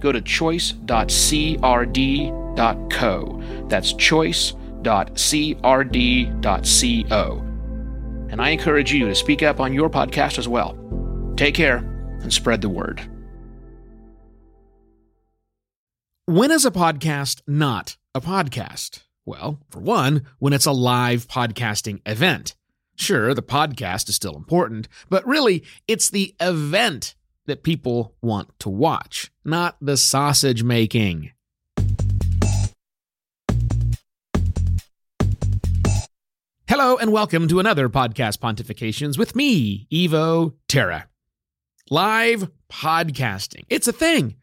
go to choice.crd.co. That's choice.crd.co. And I encourage you to speak up on your podcast as well. Take care and spread the word. When is a podcast not a podcast? Well, for one, when it's a live podcasting event. Sure, the podcast is still important, but really, it's the event that people want to watch, not the sausage making. Hello, and welcome to another podcast pontifications with me, Evo Terra. Live podcasting. It's a thing.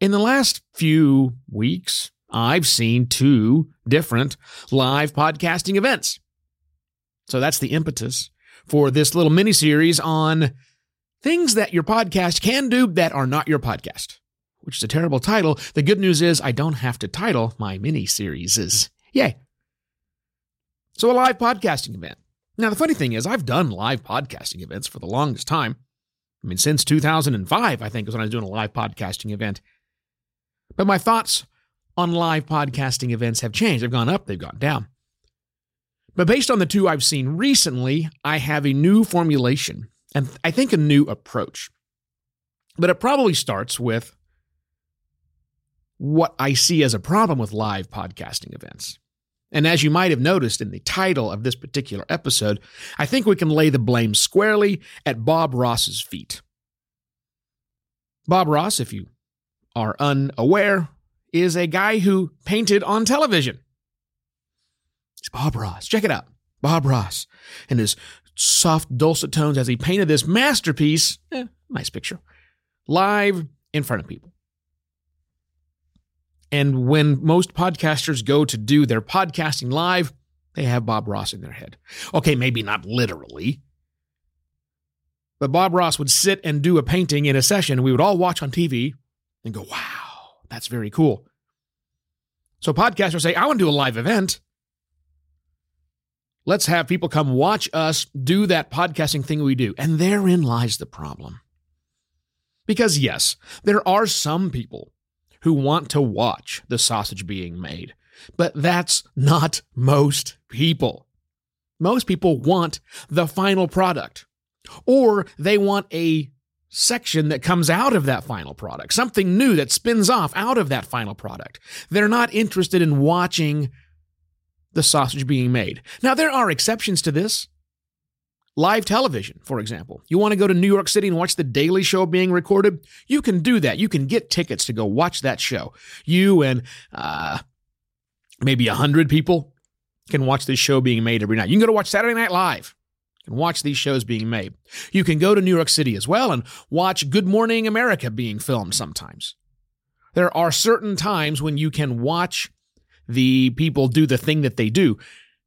In the last few weeks, I've seen two different live podcasting events. So that's the impetus for this little mini series on things that your podcast can do that are not your podcast, which is a terrible title. The good news is I don't have to title my mini series. Is Yay. So, a live podcasting event. Now, the funny thing is, I've done live podcasting events for the longest time. I mean, since 2005, I think, is when I was doing a live podcasting event. But my thoughts on live podcasting events have changed. They've gone up, they've gone down. But based on the two I've seen recently, I have a new formulation and I think a new approach. But it probably starts with what I see as a problem with live podcasting events. And as you might have noticed in the title of this particular episode, I think we can lay the blame squarely at Bob Ross's feet. Bob Ross, if you are unaware, is a guy who painted on television. It's Bob Ross. Check it out. Bob Ross and his soft, dulcet tones as he painted this masterpiece. Eh, nice picture. Live in front of people. And when most podcasters go to do their podcasting live, they have Bob Ross in their head. Okay, maybe not literally. But Bob Ross would sit and do a painting in a session. We would all watch on TV and go, wow, that's very cool. So podcasters say, I want to do a live event. Let's have people come watch us do that podcasting thing we do. And therein lies the problem. Because, yes, there are some people who want to watch the sausage being made, but that's not most people. Most people want the final product, or they want a section that comes out of that final product, something new that spins off out of that final product. They're not interested in watching the sausage being made. Now, there are exceptions to this. Live television, for example. You want to go to New York City and watch The Daily Show being recorded? You can do that. You can get tickets to go watch that show. You and uh, maybe a hundred people can watch this show being made every night. You can go to watch Saturday Night Live and watch these shows being made. You can go to New York City as well and watch Good Morning America being filmed sometimes. There are certain times when you can watch the people do the thing that they do.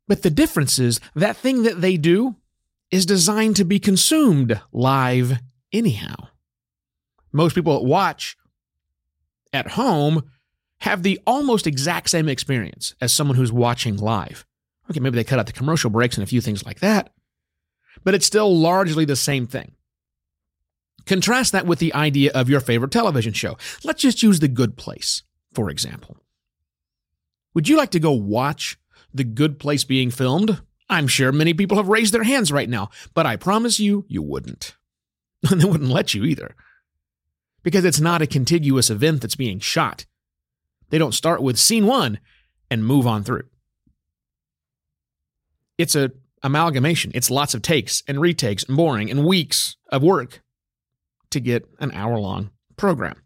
But the difference is that thing that they do is designed to be consumed live anyhow. Most people that watch at home have the almost exact same experience as someone who's watching live. Okay, maybe they cut out the commercial breaks and a few things like that, but it's still largely the same thing. Contrast that with the idea of your favorite television show. Let's just use The Good Place, for example. Would you like to go watch The Good Place being filmed? I'm sure many people have raised their hands right now, but I promise you, you wouldn't. And they wouldn't let you either. Because it's not a contiguous event that's being shot. They don't start with scene one and move on through. It's a amalgamation. It's lots of takes and retakes and boring and weeks of work to get an hour long program.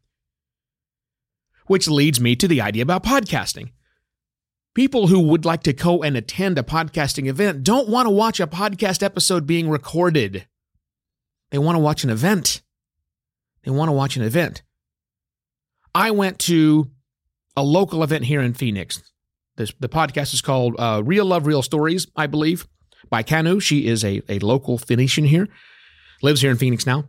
Which leads me to the idea about podcasting. People who would like to go and attend a podcasting event don't want to watch a podcast episode being recorded. They want to watch an event. They want to watch an event. I went to a local event here in Phoenix. This, the podcast is called uh, Real Love, Real Stories, I believe, by Kanu. She is a, a local Phoenician here, lives here in Phoenix now.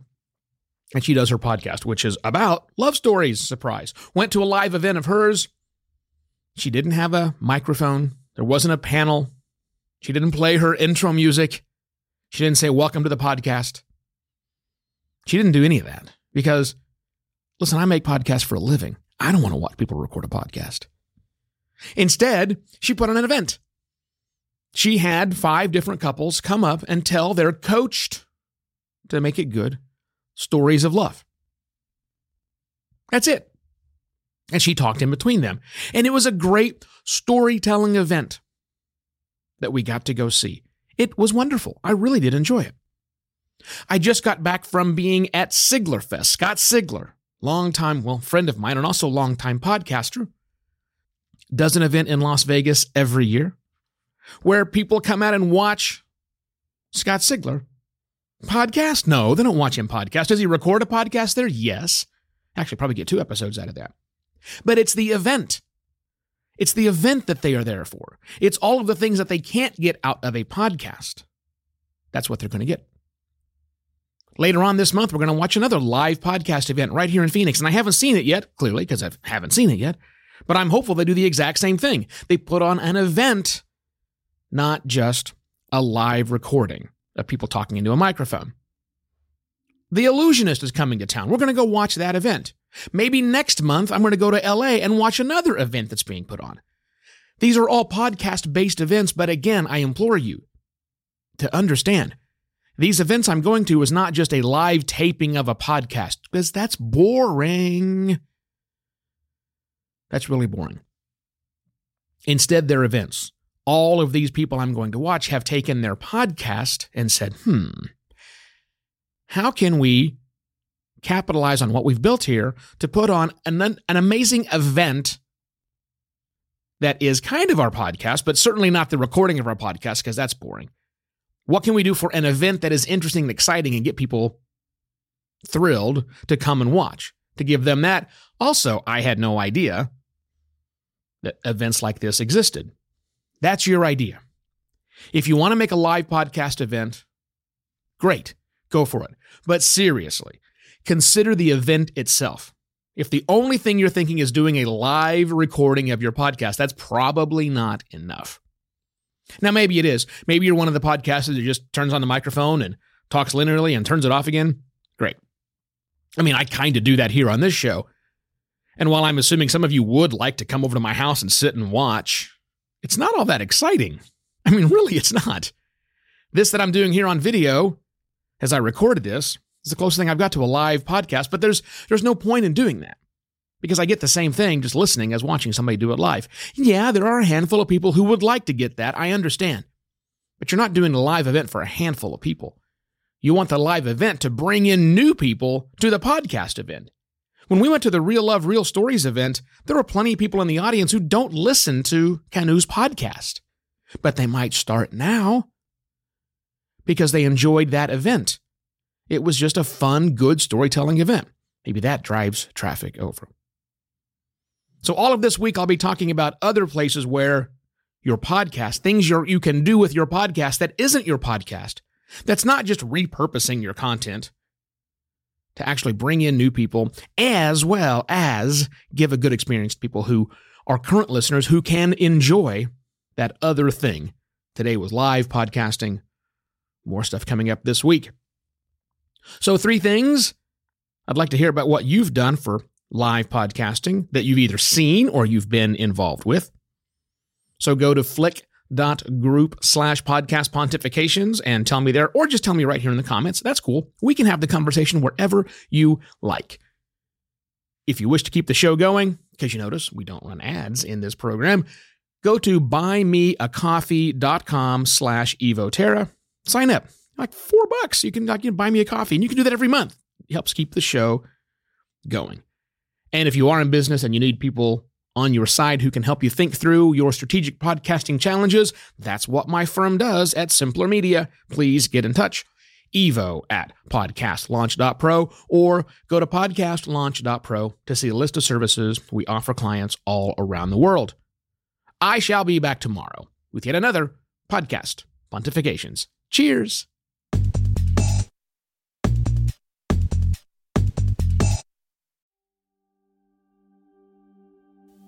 And she does her podcast, which is about love stories. Surprise. Went to a live event of hers. She didn't have a microphone, there wasn't a panel. She didn't play her intro music. She didn't say, Welcome to the podcast. She didn't do any of that because, listen, I make podcasts for a living. I don't want to watch people record a podcast. Instead, she put on an event. She had five different couples come up and tell their coached, to make it good, stories of love. That's it. And she talked in between them. And it was a great storytelling event that we got to go see. It was wonderful. I really did enjoy it. I just got back from being at Sigler Fest. Scott Sigler, longtime, well, friend of mine and also longtime podcaster, does an event in Las Vegas every year where people come out and watch Scott Sigler podcast. No, they don't watch him podcast. Does he record a podcast there? Yes. Actually, probably get two episodes out of that. But it's the event. It's the event that they are there for. It's all of the things that they can't get out of a podcast. That's what they're going to get. Later on this month, we're going to watch another live podcast event right here in Phoenix. And I haven't seen it yet, clearly, because I haven't seen it yet. But I'm hopeful they do the exact same thing. They put on an event, not just a live recording of people talking into a microphone. The Illusionist is coming to town. We're going to go watch that event. Maybe next month, I'm going to go to LA and watch another event that's being put on. These are all podcast based events, but again, I implore you to understand these events I'm going to is not just a live taping of a podcast, because that's boring. That's really boring. Instead, they're events. All of these people I'm going to watch have taken their podcast and said, hmm, how can we capitalize on what we've built here to put on an, an amazing event that is kind of our podcast, but certainly not the recording of our podcast because that's boring. What can we do for an event that is interesting and exciting and get people thrilled to come and watch? To give them that. Also, I had no idea that events like this existed. That's your idea. If you want to make a live podcast event, great, go for it. But seriously, consider the event itself. If the only thing you're thinking is doing a live recording of your podcast, that's probably not enough. Now, maybe it is. Maybe you're one of the podcasters that just turns on the microphone and talks linearly and turns it off again. Great. I mean, I kind of do that here on this show. And while I'm assuming some of you would like to come over to my house and sit and watch, it's not all that exciting. I mean, really, it's not. This that I'm doing here on video, as I recorded this, is the closest thing I've got to a live podcast, but there's there's no point in doing that because I get the same thing just listening as watching somebody do it live. Yeah, there are a handful of people who would like to get that. I understand. But you're not doing a live event for a handful of people. You want the live event to bring in new people to the podcast event. When we went to the Real Love, Real Stories event, there were plenty of people in the audience who don't listen to Kanu's podcast, but they might start now because they enjoyed that event. It was just a fun, good storytelling event. Maybe that drives traffic over. So, all of this week, I'll be talking about other places where your podcast, things you you can do with your podcast that isn't your podcast, that's not just repurposing your content to actually bring in new people, as well as give a good experience to people who are current listeners who can enjoy that other thing. Today was live podcasting. More stuff coming up this week. So, three things. I'd like to hear about what you've done for live podcasting that you've either seen or you've been involved with. So go to flick.group slash podcast pontifications and tell me there, or just tell me right here in the comments. That's cool. We can have the conversation wherever you like. If you wish to keep the show going, because you notice we don't run ads in this program, go to buymeacoffee.com slash evoterra. Sign up. Like four bucks. You can, like, you can buy me a coffee, and you can do that every month. It helps keep the show going. And if you are in business and you need people on your side who can help you think through your strategic podcasting challenges, that's what my firm does at Simpler Media. Please get in touch. evo at podcastlaunch.pro or go to podcastlaunch.pro to see a list of services we offer clients all around the world. I shall be back tomorrow with yet another podcast pontifications. Cheers.